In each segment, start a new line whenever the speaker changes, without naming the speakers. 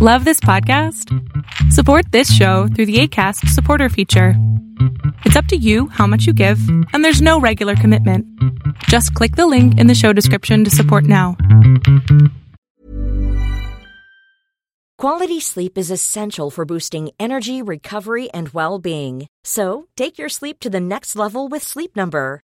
Love this podcast? Support this show through the ACAST supporter feature. It's up to you how much you give, and there's no regular commitment. Just click the link in the show description to support now.
Quality sleep is essential for boosting energy, recovery, and well being. So, take your sleep to the next level with Sleep Number.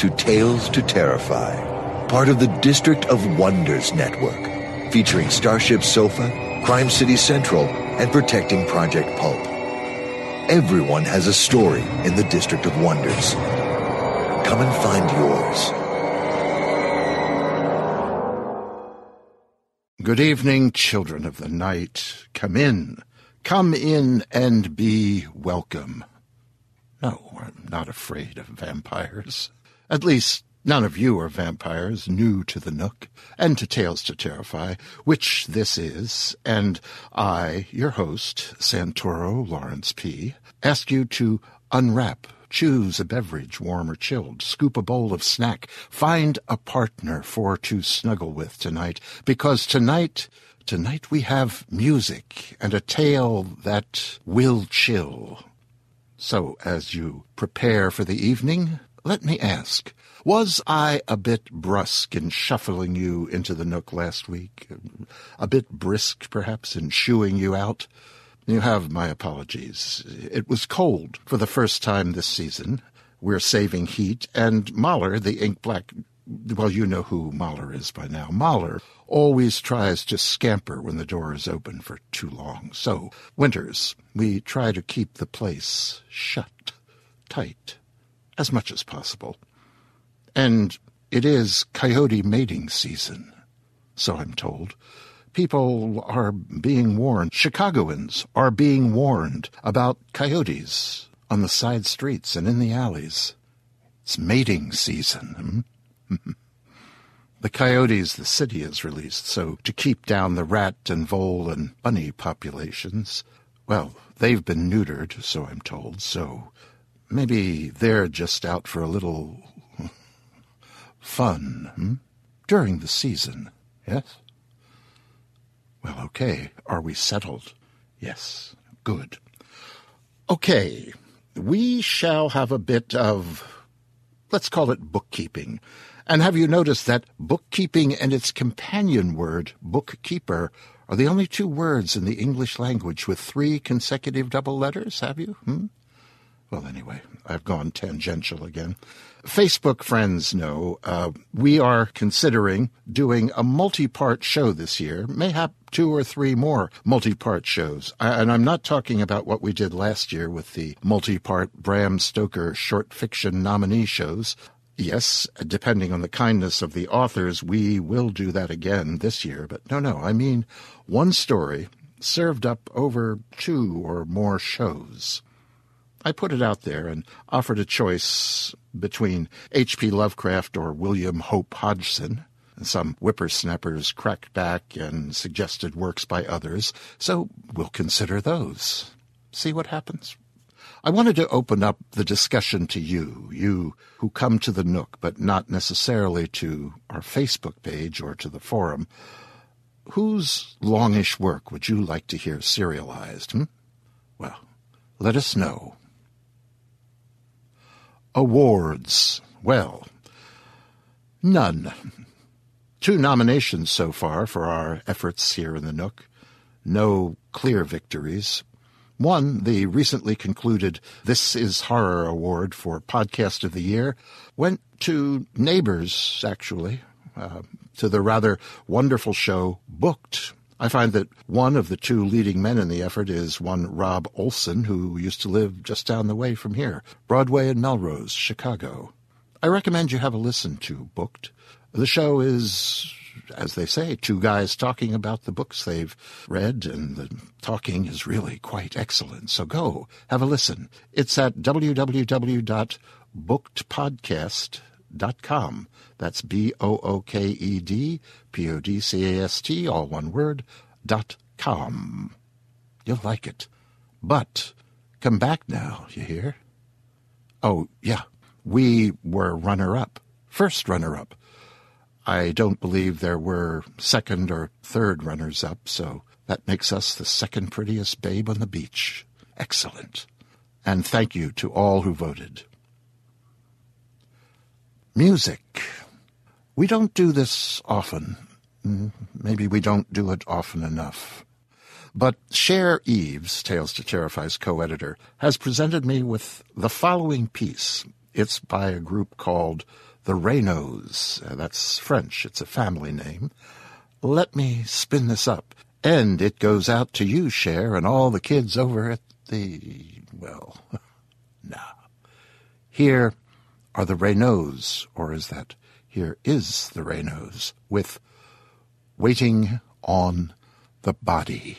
to Tales to Terrify, part of the District of Wonders network, featuring Starship Sofa, Crime City Central, and Protecting Project Pulp. Everyone has a story in the District of Wonders. Come and find yours.
Good evening, children of the night. Come in. Come in and be welcome. No, I'm not afraid of vampires. At least, none of you are vampires new to the Nook and to Tales to Terrify, which this is, and I, your host, Santoro Lawrence P., ask you to unwrap, choose a beverage, warm or chilled, scoop a bowl of snack, find a partner for to snuggle with tonight, because tonight, tonight we have music and a tale that will chill. So, as you prepare for the evening, let me ask, was I a bit brusque in shuffling you into the nook last week? A bit brisk, perhaps, in shooing you out? You have my apologies. It was cold for the first time this season. We're saving heat, and Mahler, the ink black well, you know who Mahler is by now. Mahler always tries to scamper when the door is open for too long. So, winters, we try to keep the place shut, tight, as much as possible. And it is coyote mating season, so I'm told. People are being warned, Chicagoans are being warned about coyotes on the side streets and in the alleys. It's mating season. Hmm? the coyotes the city has released, so to keep down the rat and vole and bunny populations, well, they've been neutered, so I'm told, so maybe they're just out for a little fun hmm? during the season, yes? Well, okay. Are we settled? Yes. Good. Okay. We shall have a bit of, let's call it bookkeeping. And have you noticed that bookkeeping and its companion word, bookkeeper, are the only two words in the English language with three consecutive double letters? Have you? Hmm? Well, anyway, I've gone tangential again. Facebook friends know uh, we are considering doing a multi part show this year, mayhap two or three more multi part shows. And I'm not talking about what we did last year with the multi part Bram Stoker short fiction nominee shows. Yes, depending on the kindness of the authors, we will do that again this year. But no, no, I mean one story served up over two or more shows. I put it out there and offered a choice between H.P. Lovecraft or William Hope Hodgson. And some whippersnappers cracked back and suggested works by others, so we'll consider those. See what happens. I wanted to open up the discussion to you, you who come to the Nook, but not necessarily to our Facebook page or to the forum. Whose longish work would you like to hear serialized? Hmm? Well, let us know. Awards. Well, none. Two nominations so far for our efforts here in the Nook. No clear victories. One, the recently concluded This Is Horror Award for Podcast of the Year, went to Neighbors, actually, uh, to the rather wonderful show Booked. I find that one of the two leading men in the effort is one Rob Olson, who used to live just down the way from here, Broadway in Melrose, Chicago. I recommend you have a listen to Booked. The show is, as they say, two guys talking about the books they've read, and the talking is really quite excellent. So go, have a listen. It's at www.bookedpodcast.com. That's B O O K E D P O D C A S T, all one word, dot com. You'll like it. But come back now, you hear? Oh, yeah, we were runner up, first runner up. I don't believe there were second or third runners up, so that makes us the second prettiest babe on the beach. Excellent. And thank you to all who voted. Music. We don't do this often. Mm, Maybe we don't do it often enough. But Cher Eves, Tales to Terrify's co-editor, has presented me with the following piece. It's by a group called the Reneaus. Uh, that's French. It's a family name. Let me spin this up. And it goes out to you, Cher, and all the kids over at the, well, nah. Here are the Reneaus, or is that here is the Reneaus, with Waiting on the Body.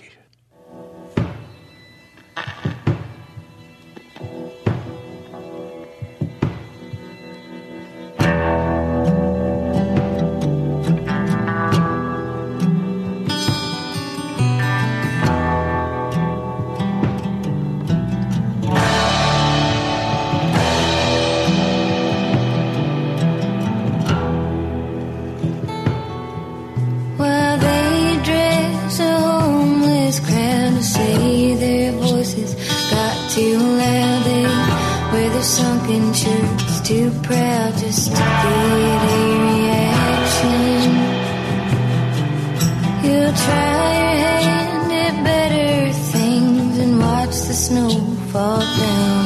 Too proud just to get a reaction. You'll try your hand at better things and watch the snow fall down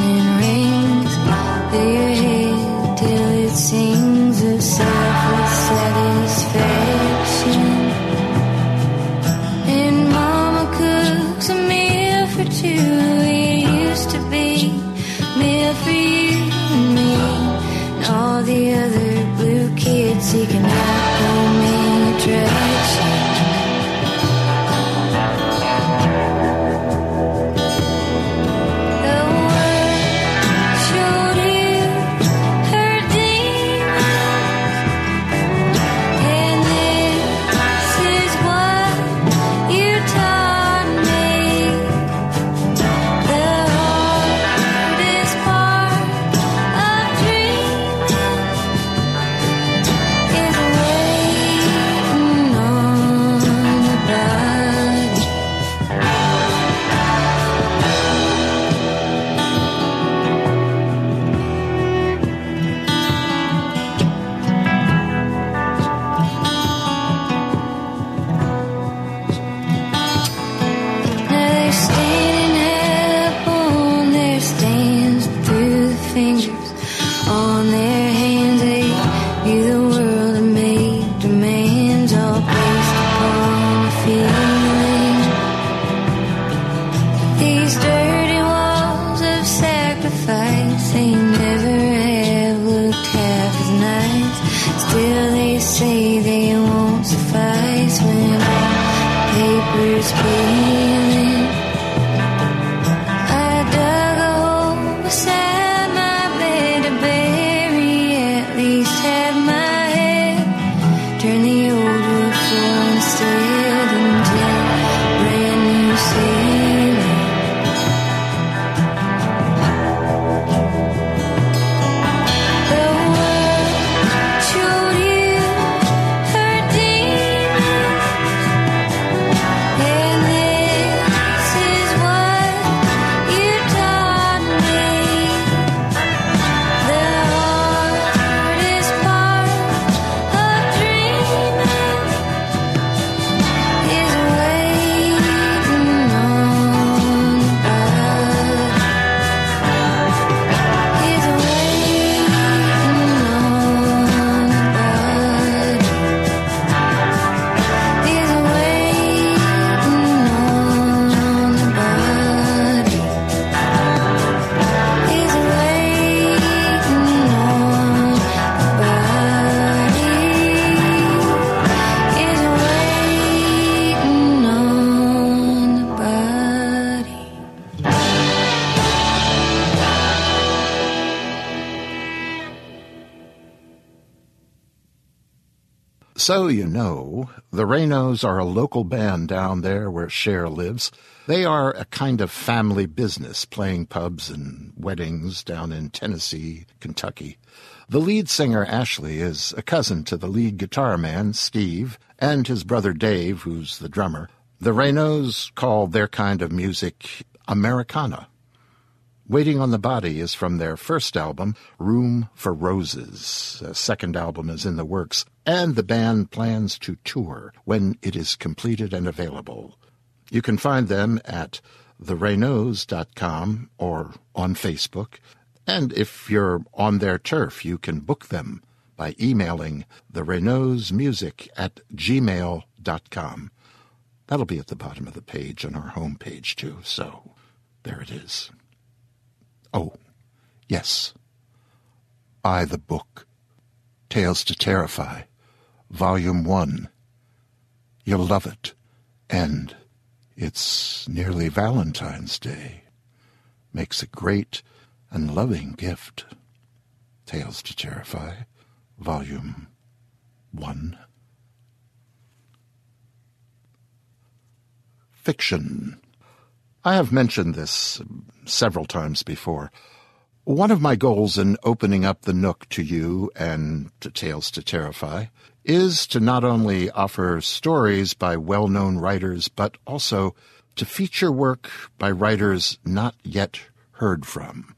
So you know, the Reneaus are a local band down there where Cher lives. They are a kind of family business, playing pubs and weddings down in Tennessee, Kentucky. The lead singer, Ashley, is a cousin to the lead guitar man, Steve, and his brother Dave, who's the drummer. The Reneaus call their kind of music Americana. Waiting on the Body is from their first album, Room for Roses. A second album is in the works, and the band plans to tour when it is completed and available. You can find them at thereneaus.com or on Facebook. And if you're on their turf, you can book them by emailing thereneausmusic at gmail.com. That'll be at the bottom of the page on our homepage, too, so there it is. Oh, yes. Buy the book, Tales to Terrify, Volume 1. You'll love it. And it's nearly Valentine's Day. Makes a great and loving gift. Tales to Terrify, Volume 1. Fiction. I have mentioned this several times before. One of my goals in opening up the Nook to you and to Tales to Terrify is to not only offer stories by well known writers, but also to feature work by writers not yet heard from.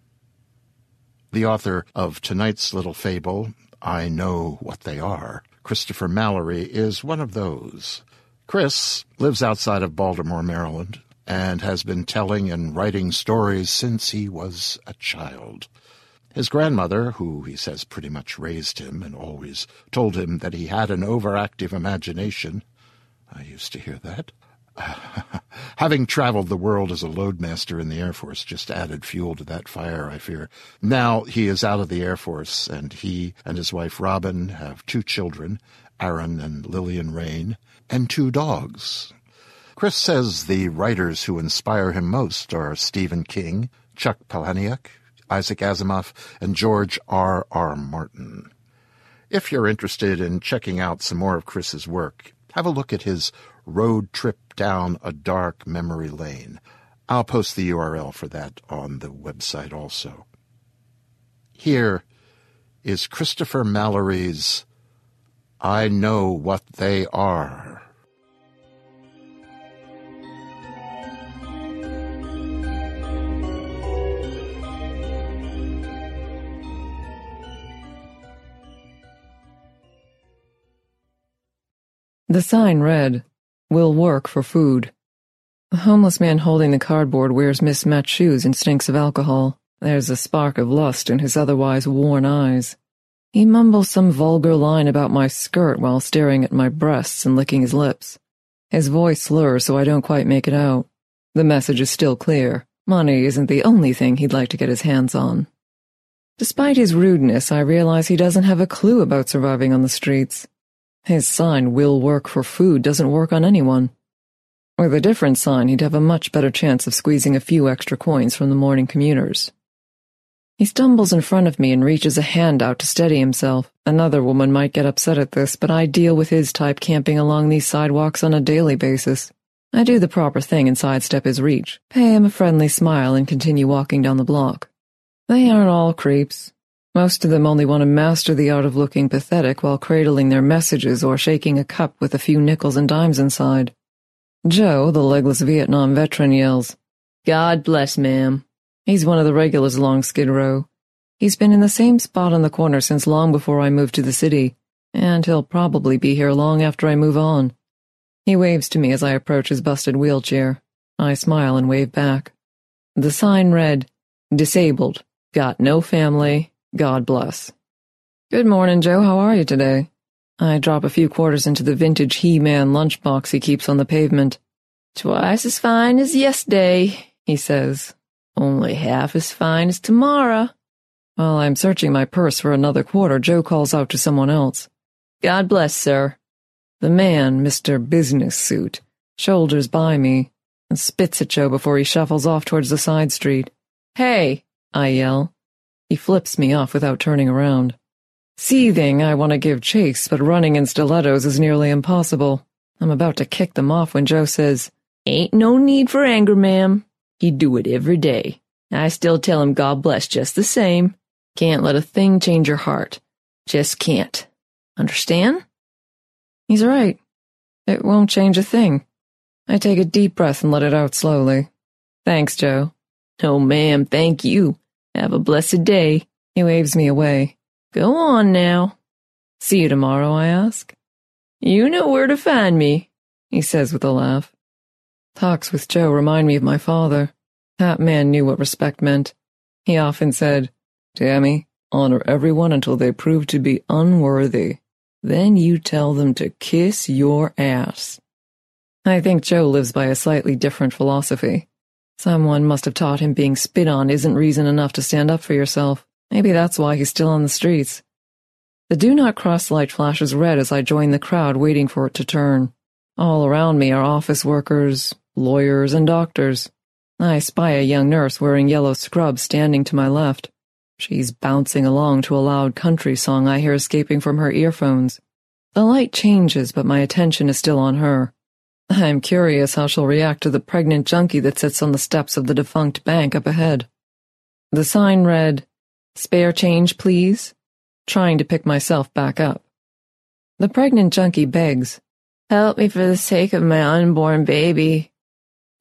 The author of tonight's little fable, I Know What They Are, Kristopher Mallory, is one of those. Chris lives outside of Baltimore, Maryland, and has been telling and writing stories since he was a child. His grandmother, who he says pretty much raised him and always told him that he had an overactive imagination, I used to hear that. Having traveled the world as a loadmaster in the Air Force just added fuel to that fire, I fear. Now he is out of the Air Force, and he and his wife Robin have two children, Aaron and Lillian Rain, and two dogs, Chris says the writers who inspire him most are Stephen King, Chuck Palahniuk, Isaac Asimov, and George R. R. Martin. If you're interested in checking out some more of Chris's work, have a look at his Road Trip Down a Dark Memory Lane. I'll post the URL for that on the website also. Here is Kristopher Mallory's I Know What They Are.
The sign read, Will work for food. The homeless man holding the cardboard wears mismatched shoes and stinks of alcohol. There's a spark of lust in his otherwise worn eyes. He mumbles some vulgar line about my skirt while staring at my breasts and licking his lips. His voice slurs so I don't quite make it out. The message is still clear. Money isn't the only thing he'd like to get his hands on. Despite his rudeness, I realize he doesn't have a clue about surviving on the streets. His sign, will work for food, doesn't work on anyone. With a different sign, he'd have a much better chance of squeezing a few extra coins from the morning commuters. He stumbles in front of me and reaches a hand out to steady himself. Another woman might get upset at this, but I deal with his type camping along these sidewalks on a daily basis. I do the proper thing and sidestep his reach, pay him a friendly smile, and continue walking down the block. They aren't all creeps. Most of them only want to master the art of looking pathetic while cradling their messages or shaking a cup with a few nickels and dimes inside. Joe, the legless Vietnam veteran, yells, God bless, ma'am. He's one of the regulars along Skid Row. He's been in the same spot on the corner since long before I moved to the city, and he'll probably be here long after I move on. He waves to me as I approach his busted wheelchair. I smile and wave back. The sign read, Disabled, got no family, God bless. Good morning, Joe. How are you today? I drop a few quarters into the vintage He-Man lunchbox he keeps on the pavement. Twice as fine as yesterday, he says. Only half as fine as tomorrow. While I'm searching my purse for another quarter, Joe calls out to someone else. God bless, sir. The man, Mr. Business Suit, shoulders by me and spits at Joe before he shuffles off towards the side street. Hey, I yell. He flips me off without turning around. Seething, I want to give chase, but running in stilettos is nearly impossible. I'm about to kick them off when Joe says, Ain't no need for anger, ma'am. He'd do it every day. I still tell him God bless just the same. Can't let a thing change your heart. Just can't. Understand? He's right. It won't change a thing. I take a deep breath and let it out slowly. Thanks, Joe. Oh, ma'am, thank you. Have a blessed day. He waves me away. Go on now. See you tomorrow, I ask. You know where to find me, he says with a laugh. Talks with Joe remind me of my father. That man knew what respect meant. He often said, Tammy, honor everyone until they prove to be unworthy. Then you tell them to kiss your ass. I think Joe lives by a slightly different philosophy. Someone must have taught him being spit on isn't reason enough to stand up for yourself. Maybe that's why he's still on the streets. The do not cross light flashes red as I join the crowd waiting for it to turn. All around me are office workers, lawyers, and doctors. I spy a young nurse wearing yellow scrubs standing to my left. She's bouncing along to a loud country song I hear escaping from her earphones. The light changes, but my attention is still on her. I'm curious how she'll react to the pregnant junkie that sits on the steps of the defunct bank up ahead. The sign read, Spare change, please, trying to pick myself back up. The pregnant junkie begs, Help me for the sake of my unborn baby.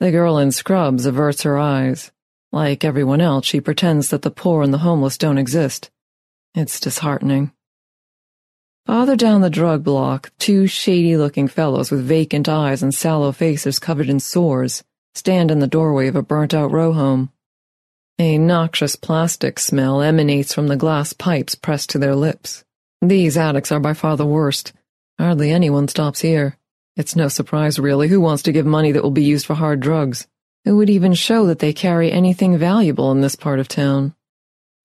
The girl in scrubs averts her eyes. Like everyone else, she pretends that the poor and the homeless don't exist. It's disheartening. Farther down the drug block, two shady-looking fellows with vacant eyes and sallow faces covered in sores stand in the doorway of a burnt-out row home. A noxious plastic smell emanates from the glass pipes pressed to their lips. These addicts are by far the worst. Hardly anyone stops here. It's no surprise, really, who wants to give money that will be used for hard drugs? Who would even show that they carry anything valuable in this part of town?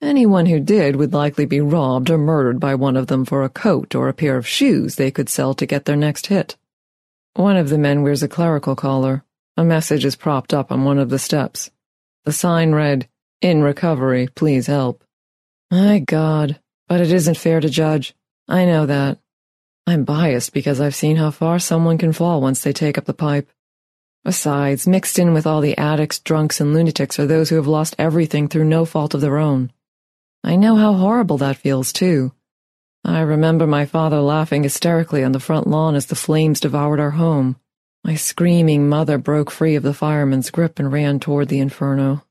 Anyone who did would likely be robbed or murdered by one of them for a coat or a pair of shoes they could sell to get their next hit. One of the men wears a clerical collar. A message is propped up on one of the steps. The sign read, In recovery, please help. My God, but it isn't fair to judge. I know that. I'm biased because I've seen how far someone can fall once they take up the pipe. Besides, mixed in with all the addicts, drunks, and lunatics are those who have lost everything through no fault of their own. I know how horrible that feels, too. I remember my father laughing hysterically on the front lawn as the flames devoured our home. My screaming mother broke free of the fireman's grip and ran toward the inferno.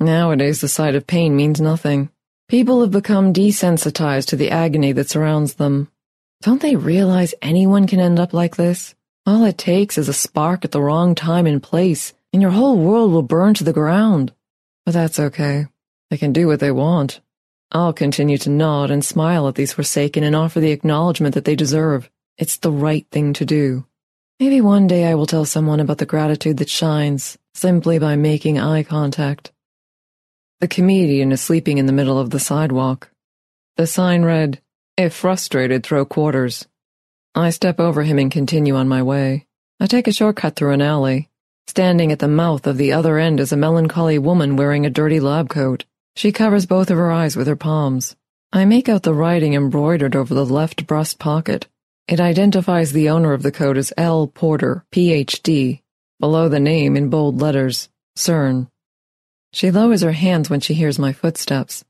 Nowadays, the sight of pain means nothing. People have become desensitized to the agony that surrounds them. Don't they realize anyone can end up like this? All it takes is a spark at the wrong time and place, and your whole world will burn to the ground. But that's okay. They can do what they want. I'll continue to nod and smile at these forsaken and offer the acknowledgement that they deserve. It's the right thing to do. Maybe one day I will tell someone about the gratitude that shines simply by making eye contact. The comedian is sleeping in the middle of the sidewalk. The sign read, If frustrated, throw quarters. I step over him and continue on my way. I take a shortcut through an alley. Standing at the mouth of the other end is a melancholy woman wearing a dirty lab coat. She covers both of her eyes with her palms. I make out the writing embroidered over the left breast pocket. It identifies the owner of the coat as L. Porter, Ph.D. Below the name, in bold letters, CERN. She lowers her hands when she hears my footsteps.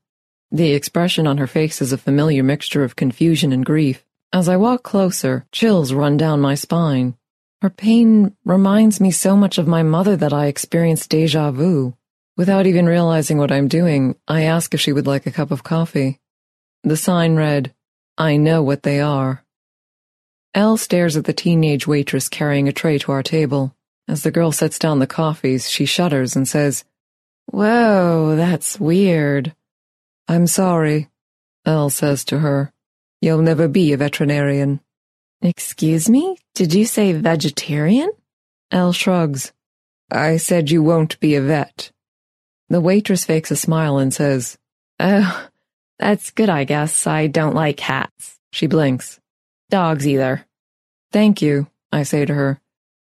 The expression on her face is a familiar mixture of confusion and grief. As I walk closer, chills run down my spine. Her pain reminds me so much of my mother that I experience deja vu. Without even realizing what I'm doing, I ask if she would like a cup of coffee. The sign read, I know what they are. Elle stares at the teenage waitress carrying a tray to our table. As the girl sets down the coffees, she shudders and says, Whoa, that's weird. I'm sorry, Elle says to her. You'll never be a veterinarian. Excuse me? Did you say vegetarian? Elle shrugs. I said you won't be a vet. The waitress fakes a smile and says, Oh, that's good, I guess. I don't like cats. She blinks. Dogs either. Thank you, I say to her.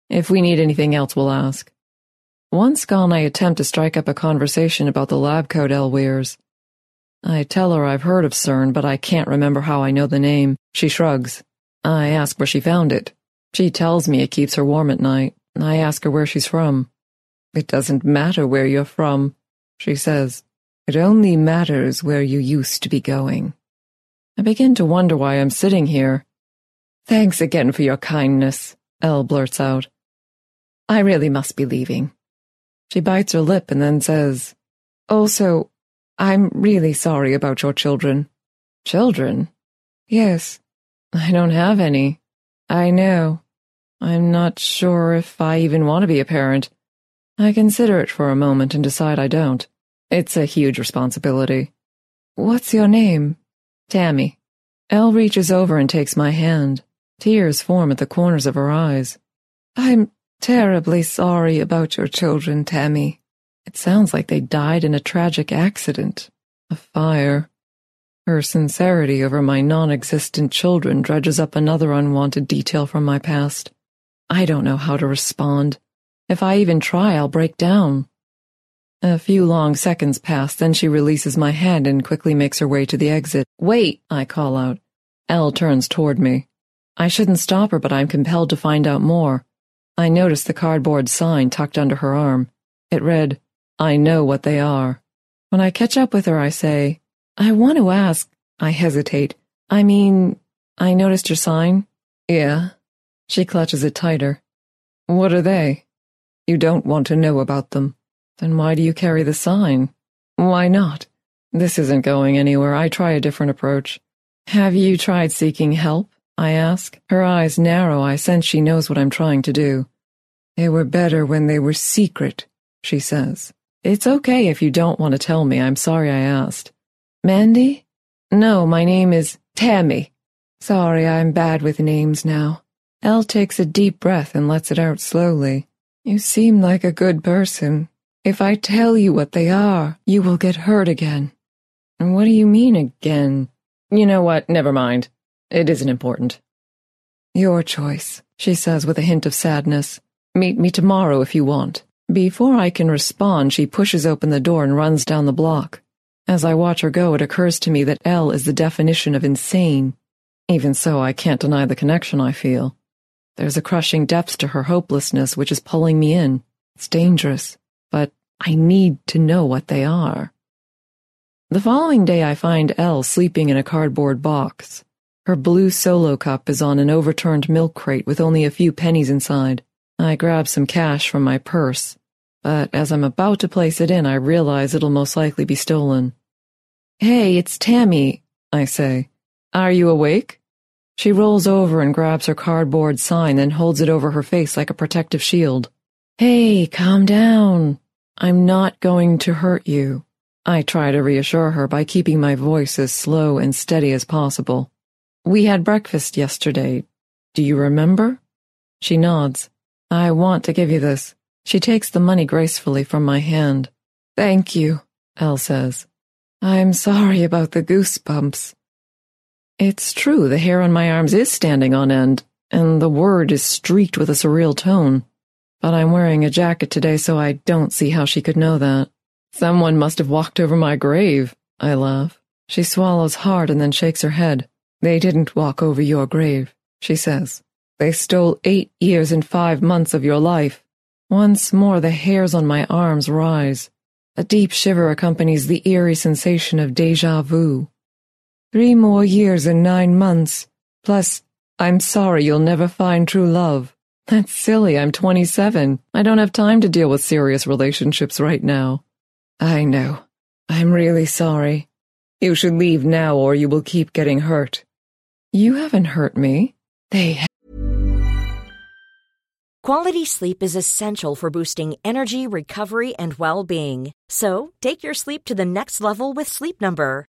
If we need anything else, we'll ask. Once gone, I attempt to strike up a conversation about the lab coat Elle wears. I tell her I've heard of CERN, but I can't remember how I know the name. She shrugs. I ask where she found it. She tells me it keeps her warm at night. I ask her where she's from. It doesn't matter where you're from, she says. It only matters where you used to be going. I begin to wonder why I'm sitting here. Thanks again for your kindness, Elle blurts out. I really must be leaving. She bites her lip and then says, Also, I'm really sorry about your children. Children? Yes. I don't have any. I know. I'm not sure if I even want to be a parent. I consider it for a moment and decide I don't. It's a huge responsibility. What's your name? Tammy. Elle reaches over and takes my hand. Tears form at the corners of her eyes. I'm terribly sorry about your children, Tammy. It sounds like they died in a tragic accident. A fire. Her sincerity over my non-existent children dredges up another unwanted detail from my past. I don't know how to respond. If I even try, I'll break down. A few long seconds pass, then she releases my hand and quickly makes her way to the exit. Wait, I call out. Elle turns toward me. I shouldn't stop her, but I'm compelled to find out more. I notice the cardboard sign tucked under her arm. It read, I know what they are. When I catch up with her, I say, I want to ask. I hesitate. I mean, I noticed your sign. Yeah. She clutches it tighter. What are they? You don't want to know about them. Then why do you carry the sign? Why not? This isn't going anywhere. I try a different approach. Have you tried seeking help? I ask. Her eyes narrow. I sense she knows what I'm trying to do. They were better when they were secret, she says. It's okay if you don't want to tell me. I'm sorry I asked. Mandy? No, my name is Tammy. Sorry, I'm bad with names now. Elle takes a deep breath and lets it out slowly. You seem like a good person. If I tell you what they are, you will get hurt again. And what do you mean again? You know what? Never mind. It isn't important. Your choice, she says with a hint of sadness. Meet me tomorrow if you want. Before I can respond, she pushes open the door and runs down the block. As I watch her go, it occurs to me that L is the definition of insane. Even so, I can't deny the connection I feel. There's a crushing depth to her hopelessness which is pulling me in. It's dangerous, but I need to know what they are. The following day, I find Elle sleeping in a cardboard box. Her blue solo cup is on an overturned milk crate with only a few pennies inside. I grab some cash from my purse, but as I'm about to place it in, I realize it'll most likely be stolen. Hey, it's Tammy, I say. Are you awake? She rolls over and grabs her cardboard sign, then holds it over her face like a protective shield. Hey, calm down. I'm not going to hurt you. I try to reassure her by keeping my voice as slow and steady as possible. We had breakfast yesterday. Do you remember? She nods. I want to give you this. She takes the money gracefully from my hand. Thank you, Elle says. I'm sorry about the goosebumps. It's true, the hair on my arms is standing on end, and the word is streaked with a surreal tone. But I'm wearing a jacket today, so I don't see how she could know that. Someone must have walked over my grave, I laugh. She swallows hard and then shakes her head. They didn't walk over your grave, she says. They stole eight years and five months of your life. Once more the hairs on my arms rise. A deep shiver accompanies the eerie sensation of deja vu. Three more years and nine months. Plus, I'm sorry you'll never find true love. That's silly, I'm 27. I don't have time to deal with serious relationships right now. I know. I'm really sorry. You should leave now or you will keep getting hurt. You haven't hurt me. They have.
Quality sleep is essential for boosting energy, recovery, and well-being. So, take your sleep to the next level with Sleep Number.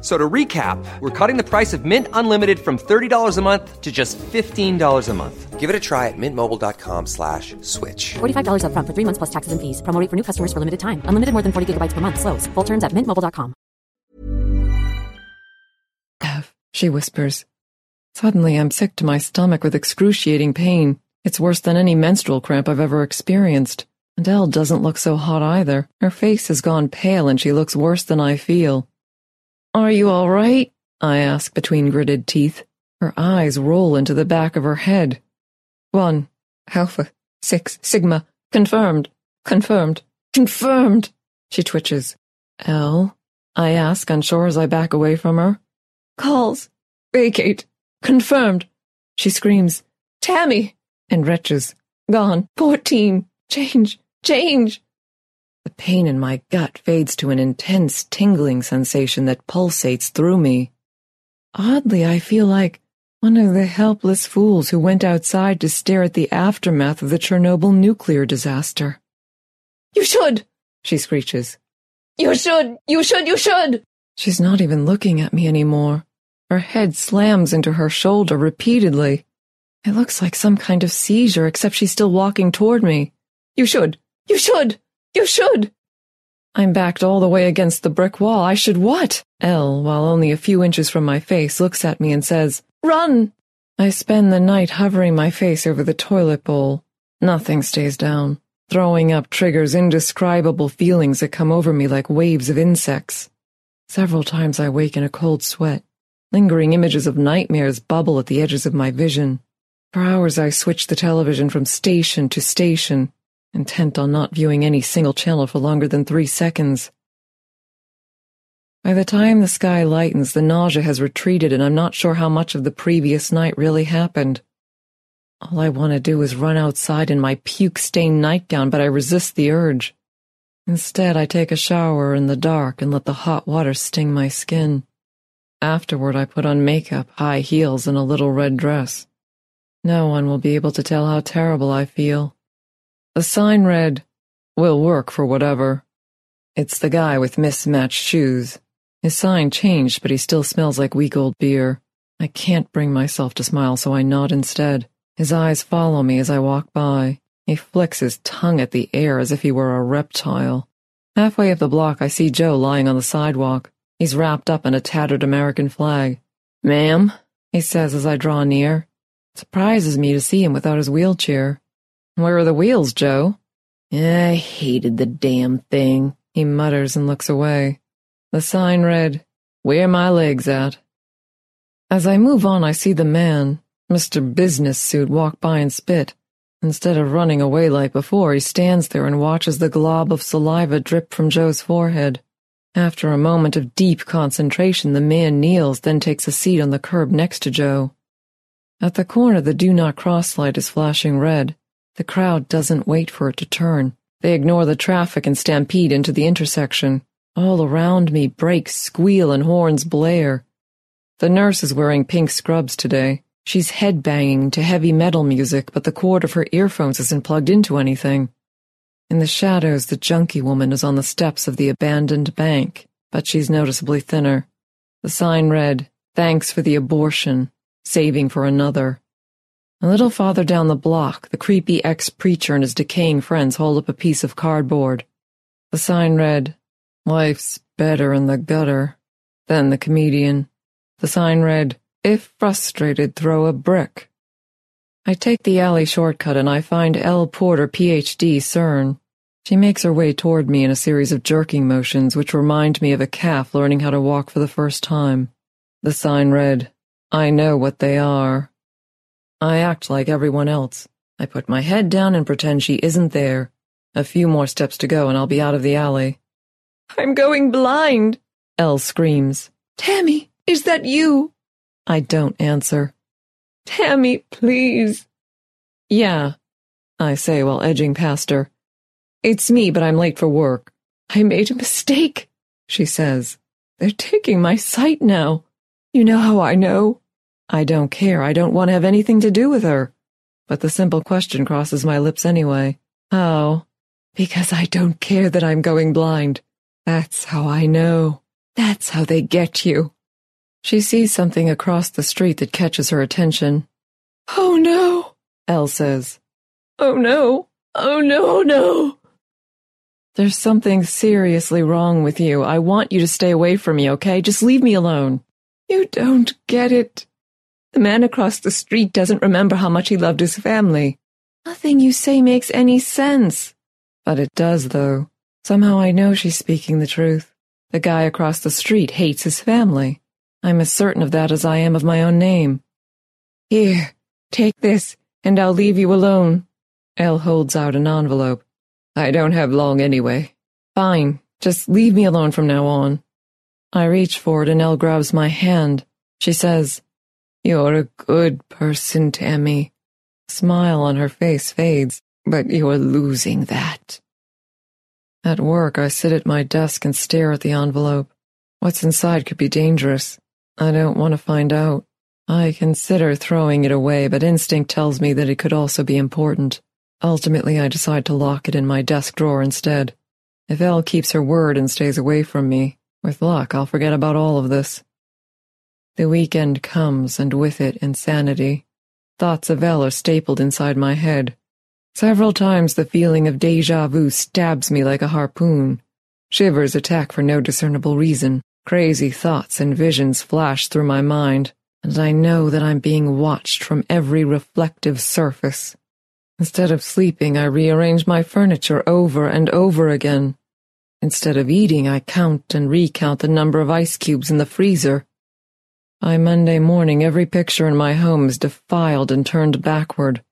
F- So to recap, we're cutting the price of Mint Unlimited from $30 a month to just $15 a month. Give it a try at mintmobile.com slash switch.
$45 upfront for three months plus taxes and fees. Promo rate for new customers for limited time. Unlimited more than 40 gigabytes per month. Slows. Full terms at mintmobile.com.
Ev, she whispers. Suddenly, I'm sick to my stomach with excruciating pain. It's worse than any menstrual cramp I've ever experienced. And Elle doesn't look so hot either. Her face has gone pale and she looks worse than I feel. Are you all right? I ask between gritted teeth. Her eyes roll into the back of her head. One, Alpha, six, Sigma, confirmed, confirmed, confirmed. She twitches. Elle? I ask, unsure as I back away from her. Calls. Vacate. Confirmed. She screams, Tammy! And retches. Gone. Fourteen. Change. Change. The pain in my gut fades to an intense tingling sensation that pulsates through me. Oddly, I feel like one of the helpless fools who went outside to stare at the aftermath of the Chernobyl nuclear disaster. You should, she screeches. You should, you should, you should. She's not even looking at me anymore. Her head slams into her shoulder repeatedly. It looks like some kind of seizure, except she's still walking toward me. You should, you should, you should. I'm backed all the way against the brick wall. I should what? L, while only a few inches from my face, looks at me and says, Run! I spend the night hovering my face over the toilet bowl. Nothing stays down. Throwing up triggers indescribable feelings that come over me like waves of insects. Several times I wake in a cold sweat. Lingering images of nightmares bubble at the edges of my vision. For hours I switch the television from station to station, intent on not viewing any single channel for longer than three seconds. By the time the sky lightens, the nausea has retreated, and I'm not sure how much of the previous night really happened. All I want to do is run outside in my puke stained nightgown, but I resist the urge. Instead, I take a shower in the dark and let the hot water sting my skin. Afterward, I put on makeup, high heels, and a little red dress. No one will be able to tell how terrible I feel. The sign read, Will work for whatever. It's the guy with mismatched shoes. His sign changed, but he still smells like weak old beer. I can't bring myself to smile, so I nod instead. His eyes follow me as I walk by. He flicks his tongue at the air as if he were a reptile. Halfway up the block, I see Joe lying on the sidewalk. He's wrapped up in a tattered American flag. Ma'am, he says as I draw near. Surprises me to see him without his wheelchair. Where are the wheels, Joe? I hated the damn thing, he mutters and looks away. The sign read, Where my legs at? As I move on, I see the man, Mr. Business Suit, walk by and spit. Instead of running away like before, he stands there and watches the glob of saliva drip from Joe's forehead. After a moment of deep concentration, the man kneels, then takes a seat on the curb next to Joe. At the corner, the do not cross light is flashing red. The crowd doesn't wait for it to turn. They ignore the traffic and stampede into the intersection. All around me, brakes squeal and horns blare. The nurse is wearing pink scrubs today. She's headbanging to heavy metal music, but the cord of her earphones isn't plugged into anything. In the shadows, the junkie woman is on the steps of the abandoned bank, but she's noticeably thinner. The sign read, Thanks for the abortion, saving for another. A little farther down the block, the creepy ex-preacher and his decaying friends hold up a piece of cardboard. The sign read, Life's better in the gutter. Then the comedian. The sign read, If frustrated, throw a brick. I take the alley shortcut and I find L. Porter, Ph.D., CERN. She makes her way toward me in a series of jerking motions which remind me of a calf learning how to walk for the first time. The sign read, I know what they are. I act like everyone else. I put my head down and pretend she isn't there. A few more steps to go and I'll be out of the alley. I'm going blind, Elle screams. Tammy, is that you? I don't answer. Tammy, please. Yeah, I say while edging past her. It's me, but I'm late for work. I made a mistake, she says. They're taking my sight now. You know how I know? I don't care. I don't want to have anything to do with her. But the simple question crosses my lips anyway. How? Because I don't care that I'm going blind. That's how I know. That's how they get you. She sees something across the street that catches her attention. Oh no, Elle says. Oh no, oh no, oh, no. There's something seriously wrong with you. I want you to stay away from me, okay? Just leave me alone. You don't get it. The man across the street doesn't remember how much he loved his family. Nothing you say makes any sense. But it does, though. Somehow I know she's speaking the truth. The guy across the street hates his family. I'm as certain of that as I am of my own name. Here, take this, and I'll leave you alone. Elle holds out an envelope. I don't have long anyway. Fine, just leave me alone from now on. I reach for it and Elle grabs my hand. She says, You're a good person, Tammy. Smile on her face fades, but you're losing that. At work, I sit at my desk and stare at the envelope. What's inside could be dangerous. I don't want to find out. I consider throwing it away, but instinct tells me that it could also be important. Ultimately, I decide to lock it in my desk drawer instead. If Elle keeps her word and stays away from me, with luck, I'll forget about all of this. The weekend comes, and with it, insanity. Thoughts of Elle are stapled inside my head. Several times the feeling of deja vu stabs me like a harpoon. Shivers attack for no discernible reason. Crazy thoughts and visions flash through my mind, and I know that I'm being watched from every reflective surface. Instead of sleeping, I rearrange my furniture over and over again. Instead of eating, I count and recount the number of ice cubes in the freezer. By Monday morning, every picture in my home is defiled and turned backward.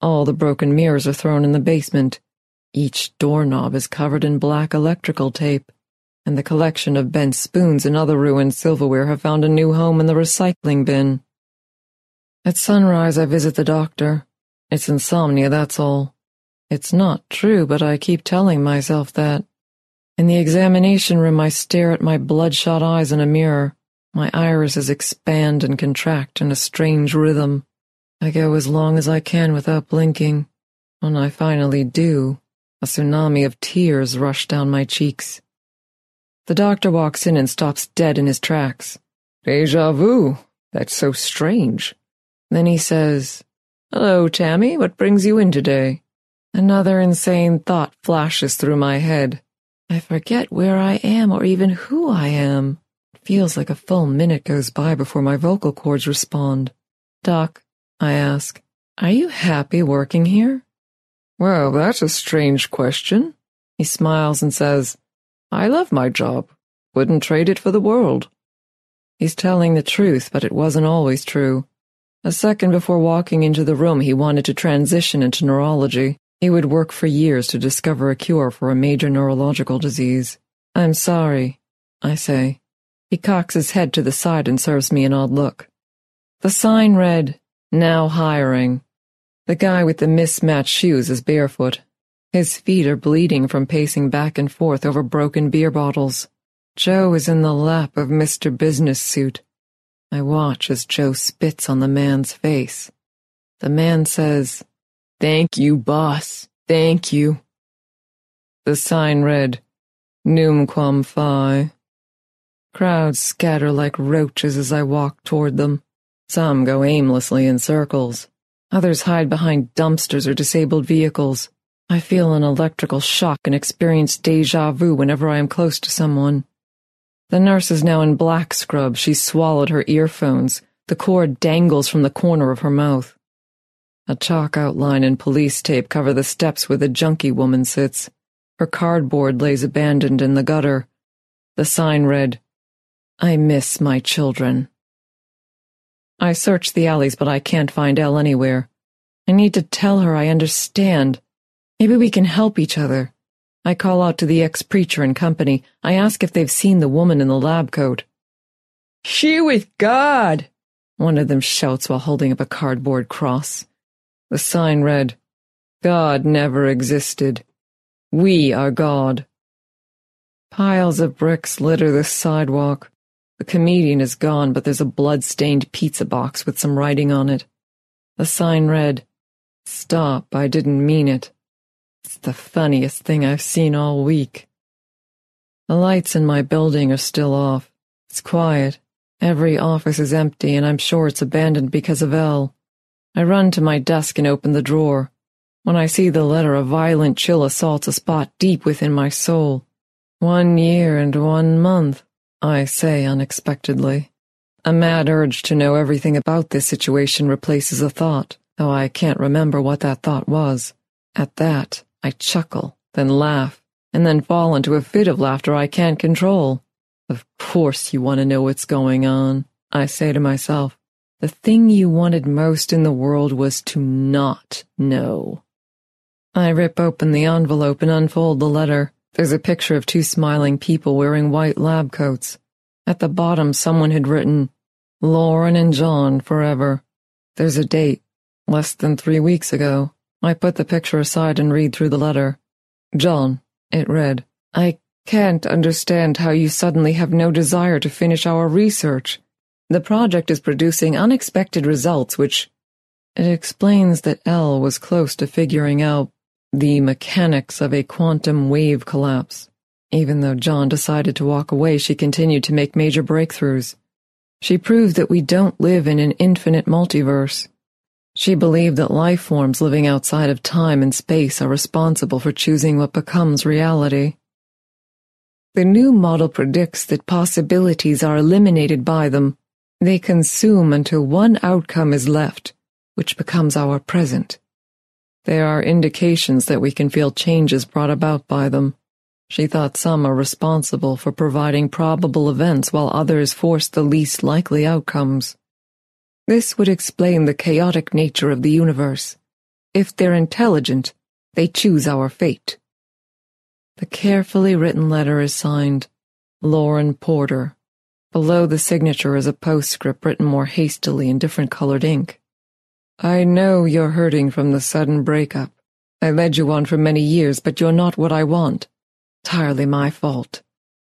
All the broken mirrors are thrown in the basement. Each doorknob is covered in black electrical tape and the collection of bent spoons and other ruined silverware have found a new home in the recycling bin. At sunrise, I visit the doctor. It's insomnia, that's all. It's not true, but I keep telling myself that. In the examination room, I stare at my bloodshot eyes in a mirror. My irises expand and contract in a strange rhythm. I go as long as I can without blinking. When I finally do, a tsunami of tears rush down my cheeks. The doctor walks in and stops dead in his tracks. Deja vu. That's so strange. Then he says, Hello, Tammy. What brings you in today? Another insane thought flashes through my head. I forget where I am or even who I am. Feels like a full minute goes by before my vocal cords respond. Doc, I ask, are you happy working here? Well, that's a strange question. He smiles and says, I love my job. Wouldn't trade it for the world. He's telling the truth, but it wasn't always true. A second before walking into the room, he wanted to transition into neurology. He would work for years to discover a cure for a major neurological disease. I'm sorry, I say. He cocks his head to the side and serves me an odd look. The sign read, Now hiring. The guy with the mismatched shoes is barefoot. His feet are bleeding from pacing back and forth over broken beer bottles. Joe is in the lap of Mr. Business Suit. I watch as Joe spits on the man's face. The man says, Thank you, boss. Thank you. The sign read, Num quam fi. Crowds scatter like roaches as I walk toward them. Some go aimlessly in circles. Others hide behind dumpsters or disabled vehicles. I feel an electrical shock and experience deja vu whenever I am close to someone. The nurse is now in black scrub. She's swallowed her earphones. The cord dangles from the corner of her mouth. A chalk outline and police tape cover the steps where the junkie woman sits. Her cardboard lays abandoned in the gutter. The sign read, I miss my children. I search the alleys, but I can't find Elle anywhere. I need to tell her I understand. Maybe we can help each other. I call out to the ex-preacher and company. I ask if they've seen the woman in the lab coat. She with God, one of them shouts while holding up a cardboard cross. The sign read, God never existed. We are God. Piles of bricks litter the sidewalk. The comedian is gone, but there's a blood-stained pizza box with some writing on it. The sign read, Stop, I didn't mean it. It's the funniest thing I've seen all week. The lights in my building are still off. It's quiet. Every office is empty, and I'm sure it's abandoned because of Elle. I run to my desk and open the drawer. When I see the letter, a violent chill assaults a spot deep within my soul. One year and one month, I say unexpectedly. A mad urge to know everything about this situation replaces a thought, though I can't remember what that thought was. At that, I chuckle, then laugh, and then fall into a fit of laughter I can't control. Of course you want to know what's going on, I say to myself. The thing you wanted most in the world was to not know. I rip open the envelope and unfold the letter. There's a picture of two smiling people wearing white lab coats. At the bottom, someone had written, Lauren and John forever. There's a date, less than three weeks ago. I put the picture aside and read through the letter. John, it read, I can't understand how you suddenly have no desire to finish our research. The project is producing unexpected results which it explains that L was close to figuring out the mechanics of a quantum wave collapse. Even though John decided to walk away, she continued to make major breakthroughs. She proved that we don't live in an infinite multiverse. She believed that life forms living outside of time and space are responsible for choosing what becomes reality. The new model predicts that possibilities are eliminated by them. They consume until one outcome is left, which becomes our present. There are indications that we can feel changes brought about by them. She thought some are responsible for providing probable events while others force the least likely outcomes. This would explain the chaotic nature of the universe. If they're intelligent, they choose our fate. The carefully written letter is signed Lauren Porter. Below the signature is a postscript written more hastily in different colored ink. I know you're hurting from the sudden breakup. I led you on for many years, but you're not what I want. Entirely my fault.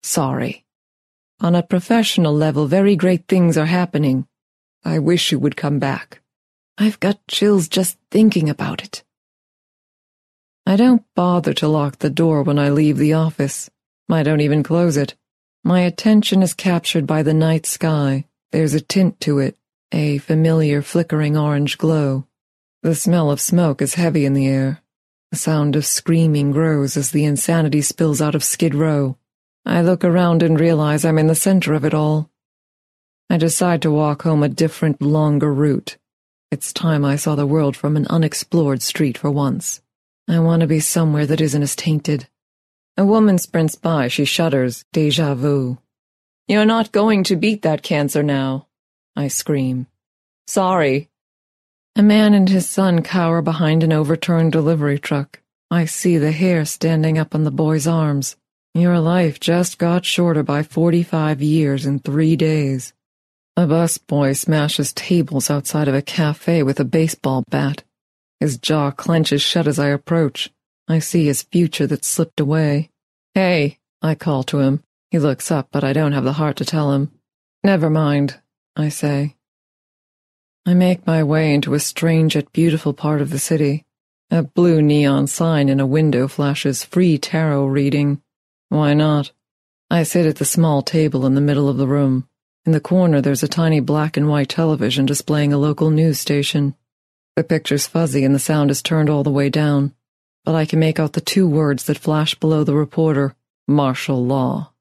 Sorry. On a professional level, very great things are happening. I wish you would come back. I've got chills just thinking about it. I don't bother to lock the door when I leave the office. I don't even close it. My attention is captured by the night sky. There's a tint to it, a familiar flickering orange glow. The smell of smoke is heavy in the air. The sound of screaming grows as the insanity spills out of Skid Row. I look around and realize I'm in the center of it all. I decide to walk home a different, longer route. It's time I saw the world from an unexplored street for once. I want to be somewhere that isn't as tainted. A woman sprints by, she shudders, deja vu. You're not going to beat that cancer now. I scream. Sorry. A man and his son cower behind an overturned delivery truck. I see the hair standing up on the boy's arms. Your life just got shorter by 45 years in three days. A busboy smashes tables outside of a cafe with a baseball bat. His jaw clenches shut as I approach. I see his future that slipped away. Hey, I call to him. He looks up, but I don't have the heart to tell him. Never mind. I say. I make my way into a strange yet beautiful part of the city. A blue neon sign in a window flashes free tarot reading. Why not? I sit at the small table in the middle of the room. In the corner, there's a tiny black and white television displaying a local news station. The picture's fuzzy and the sound is turned all the way down, but I can make out the two words that flash below the reporter martial law.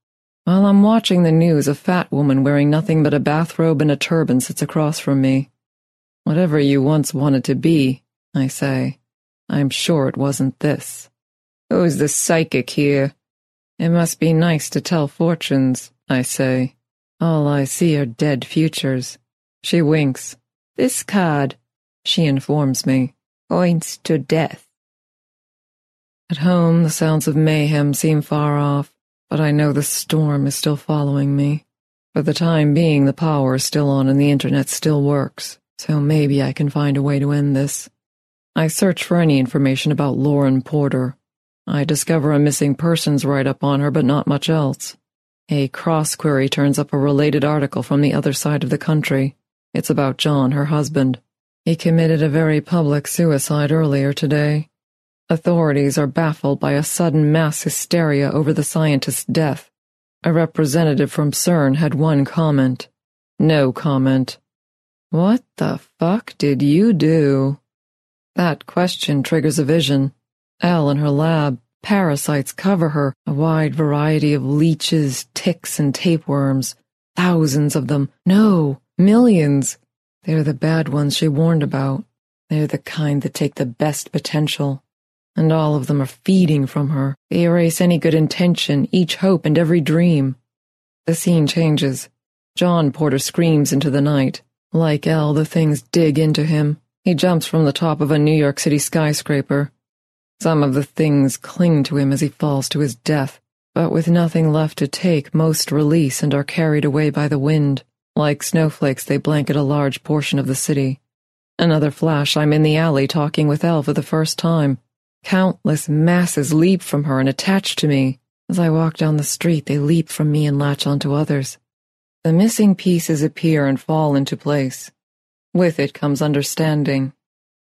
While I'm watching the news, a fat woman wearing nothing but a bathrobe and a turban sits across from me. Whatever you once wanted to be, I say, I'm sure it wasn't this. Who's the psychic here? It must be nice to tell fortunes, I say. All I see are dead futures. She winks. This card, she informs me, points to death. At home, the sounds of mayhem seem far off but I know the storm is still following me. For the time being, the power is still on and the internet still works, so maybe I can find a way to end this. I search for any information about Lauren Porter. I discover a missing persons write up on her, but not much else. A cross query turns up a related article from the other side of the country. It's about John, her husband. He committed a very public suicide earlier today. Authorities are baffled by a sudden mass hysteria over the scientist's death. A representative from CERN had one comment. No comment. What the fuck did you do? That question triggers a vision. Elle in her lab. Parasites cover her, a wide variety of leeches, ticks, and tapeworms. Thousands of them. No, millions. They're the bad ones she warned about. They're the kind that take the best potential. And all of them are feeding from her. They erase any good intention, each hope, and every dream. The scene changes. John Porter screams into the night. Like Elle, the things dig into him. He jumps from the top of a New York City skyscraper. Some of the things cling to him as he falls to his death, but with nothing left to take, most release and are carried away by the wind. Like snowflakes, they blanket a large portion of the city. Another flash, I'm in the alley talking with Elle for the first time. Countless masses leap from her and attach to me. As I walk down the street, they leap from me and latch onto others. The missing pieces appear and fall into place. With it comes understanding.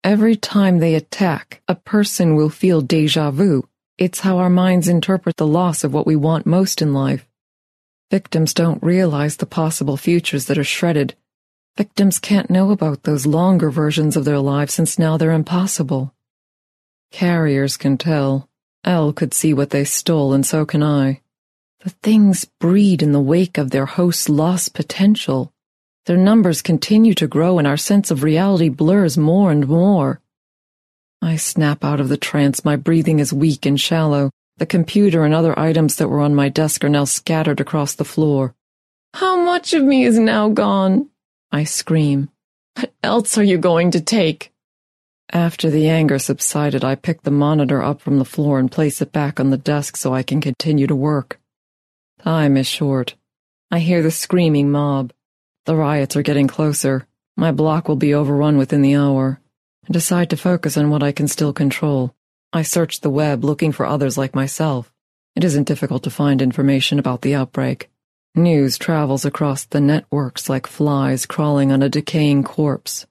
Every time they attack, a person will feel deja vu. It's how our minds interpret the loss of what we want most in life. Victims don't realize the possible futures that are shredded. Victims can't know about those longer versions of their lives since now they're impossible. Carriers can tell. Elle could see what they stole, and so can I. The things breed in the wake of their host's lost potential. Their numbers continue to grow, and our sense of reality blurs more and more. I snap out of the trance, my breathing is weak and shallow. The computer and other items that were on my desk are now scattered across the floor. How much of me is now gone? I scream. What else are you going to take? After the anger subsided, I pick the monitor up from the floor and place it back on the desk so I can continue to work. Time is short. I hear the screaming mob. The riots are getting closer. My block will be overrun within the hour. I decide to focus on what I can still control. I search the web looking for others like myself. It isn't difficult to find information about the outbreak. News travels across the networks like flies crawling on a decaying corpse.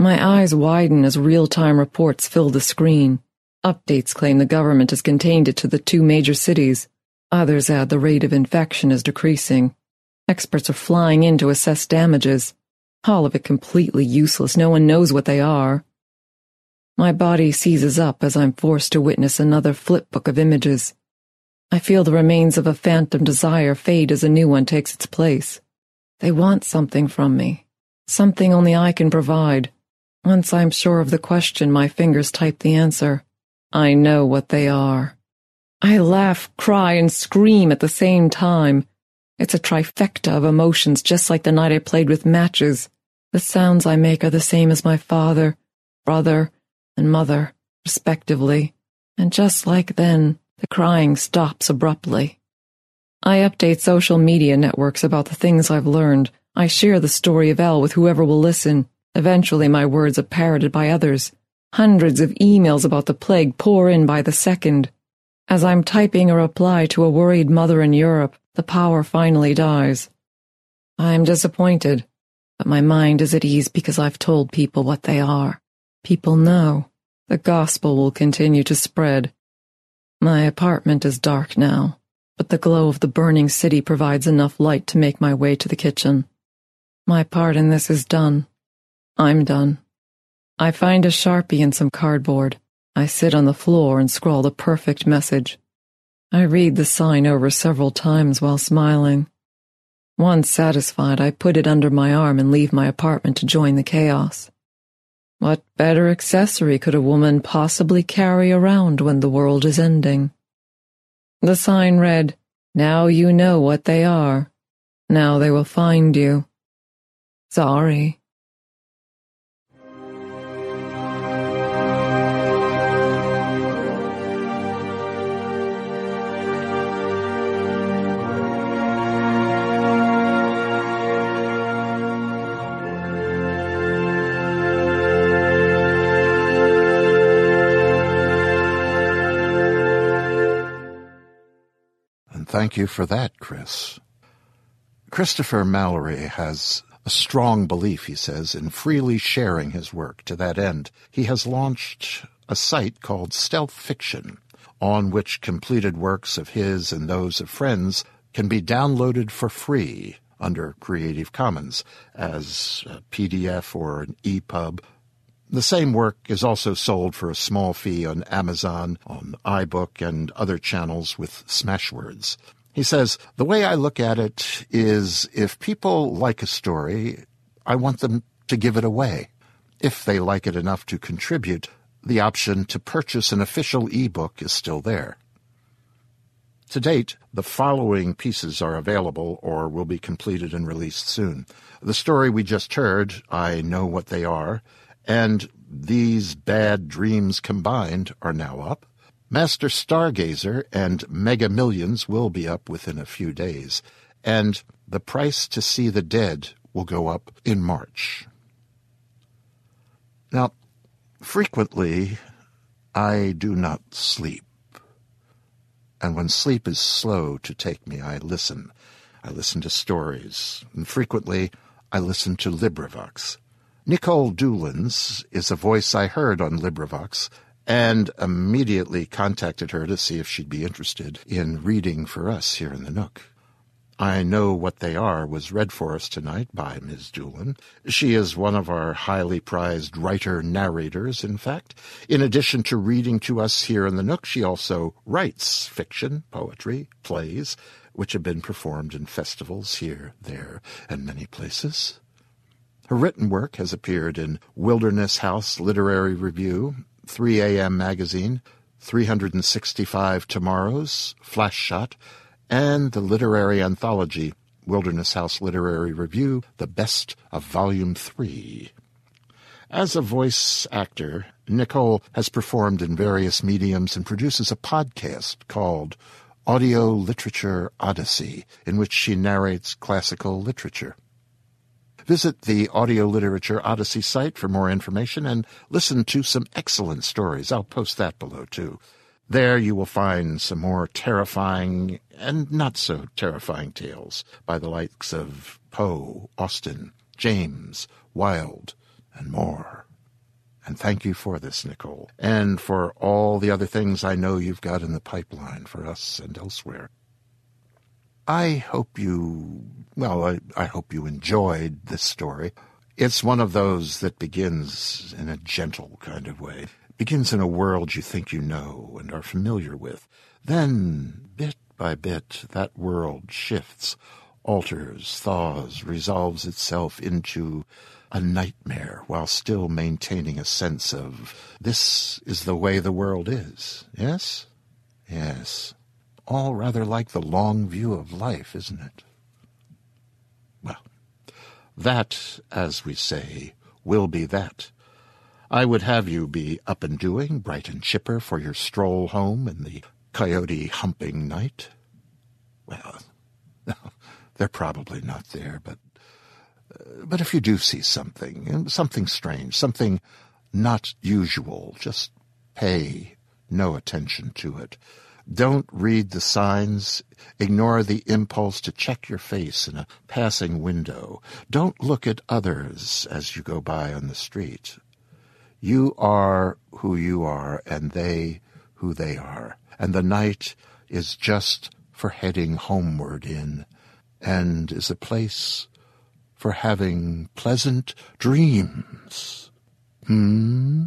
My eyes widen as real-time reports fill the screen. Updates claim the government has contained it to the two major cities. Others add the rate of infection is decreasing. Experts are flying in to assess damages. All of it completely useless. No one knows what they are. My body seizes up as I'm forced to witness another flipbook of images. I feel the remains of a phantom desire fade as a new one takes its place. They want something from me. Something only I can provide. Once I'm sure of the question, my fingers type the answer. I know what they are. I laugh, cry, and scream at the same time. It's a trifecta of emotions, just like the night I played with matches. The sounds I make are the same as my father, brother, and mother, respectively, and just like then, the crying stops abruptly. I update social media networks about the things I've learned. I share the story of Elle with whoever will listen. Eventually, my words are parroted by others. Hundreds of emails about the plague pour in by the second. As I'm typing a reply to a worried mother in Europe, the power finally dies. I'm disappointed, but my mind is at ease because I've told people what they are. People know. The gospel will continue to spread. My apartment is dark now, but the glow of the burning city provides enough light to make my way to the kitchen. My part in this is done. I'm done. I find a sharpie and some cardboard. I sit on the floor and scrawl the perfect message. I read the sign over several times while smiling. Once satisfied, I put it under my arm and leave my apartment to join the chaos. What better accessory could a woman possibly carry around when the world is ending? The sign read, Now you know what they are. Now they will find you. Sorry.
Thank you for that, Chris. Kristopher Mallory has a strong belief, he says, in freely sharing his work. To that end, he has launched a site called Stealth Fiction, on which completed works of his and those of friends can be downloaded for free under Creative Commons as a PDF or an EPUB. The same work is also sold for a small fee on Amazon, on iBook, and other channels with Smashwords. He says, The way I look at it is if people like a story, I want them to give it away. If they like it enough to contribute, the option to purchase an official ebook is still there. To date, the following pieces are available or will be completed and released soon. The story we just heard, I Know What They Are, and These Bad Dreams Combined are now up. Master Stargazer and Mega Millions will be up within a few days, and The Price to See the Dead will go up in March. Now, frequently, I do not sleep and when sleep is slow to take me, I listen. I listen to stories, and frequently I listen to LibriVox. Nikolle Doolins is a voice I heard on LibriVox, and immediately contacted her to see if she'd be interested in reading for us here in the Nook. I Know What They Are was read for us tonight by Ms. Doolin. She is one of our highly prized writer-narrators, in fact. In addition to reading to us here in the Nook, she also writes fiction, poetry, plays, which have been performed in festivals here, there, and many places. Her written work has appeared in Wilderness House Literary Review, 3 a.m. Magazine, 365 Tomorrows, Flash Shot, and the literary anthology Wilderness House Literary Review, The Best of Volume 3. As a voice actor, Nikolle has performed in various mediums and produces a podcast called Audio Literature Odyssey, in which she narrates classical literature. Visit the Audio Literature Odyssey site for more information and listen to some excellent stories. I'll post that below, too. There you will find some more terrifying and not so terrifying tales by the likes of Poe, Austen, James, Wilde, and more. And thank you for this, Nikolle, and for all the other things I know you've got in the pipeline for us and elsewhere. I hope you, well, I, I hope you enjoyed this story. It's one of those that begins in a gentle kind of way it begins in a world you think you know and are familiar with. Then, bit by bit, that world shifts, alters, thaws, resolves itself into a nightmare while still maintaining a sense of this is the way the world is. Yes? Yes. All rather like the long view of life, isn't it? Well, that, as we say, will be that. I would have you be up and doing, bright and chipper for your stroll home in the coyote humping night. Well, they're probably not there, but uh, but if you do see something, something strange, something not usual, just pay no attention to it. Don't read the signs. Ignore the impulse to check your face in a passing window. Don't look at others as you go by on the street. You are who you are, and they who they are. And the night is just for heading homeward in, and is a place for having pleasant dreams. Hmm?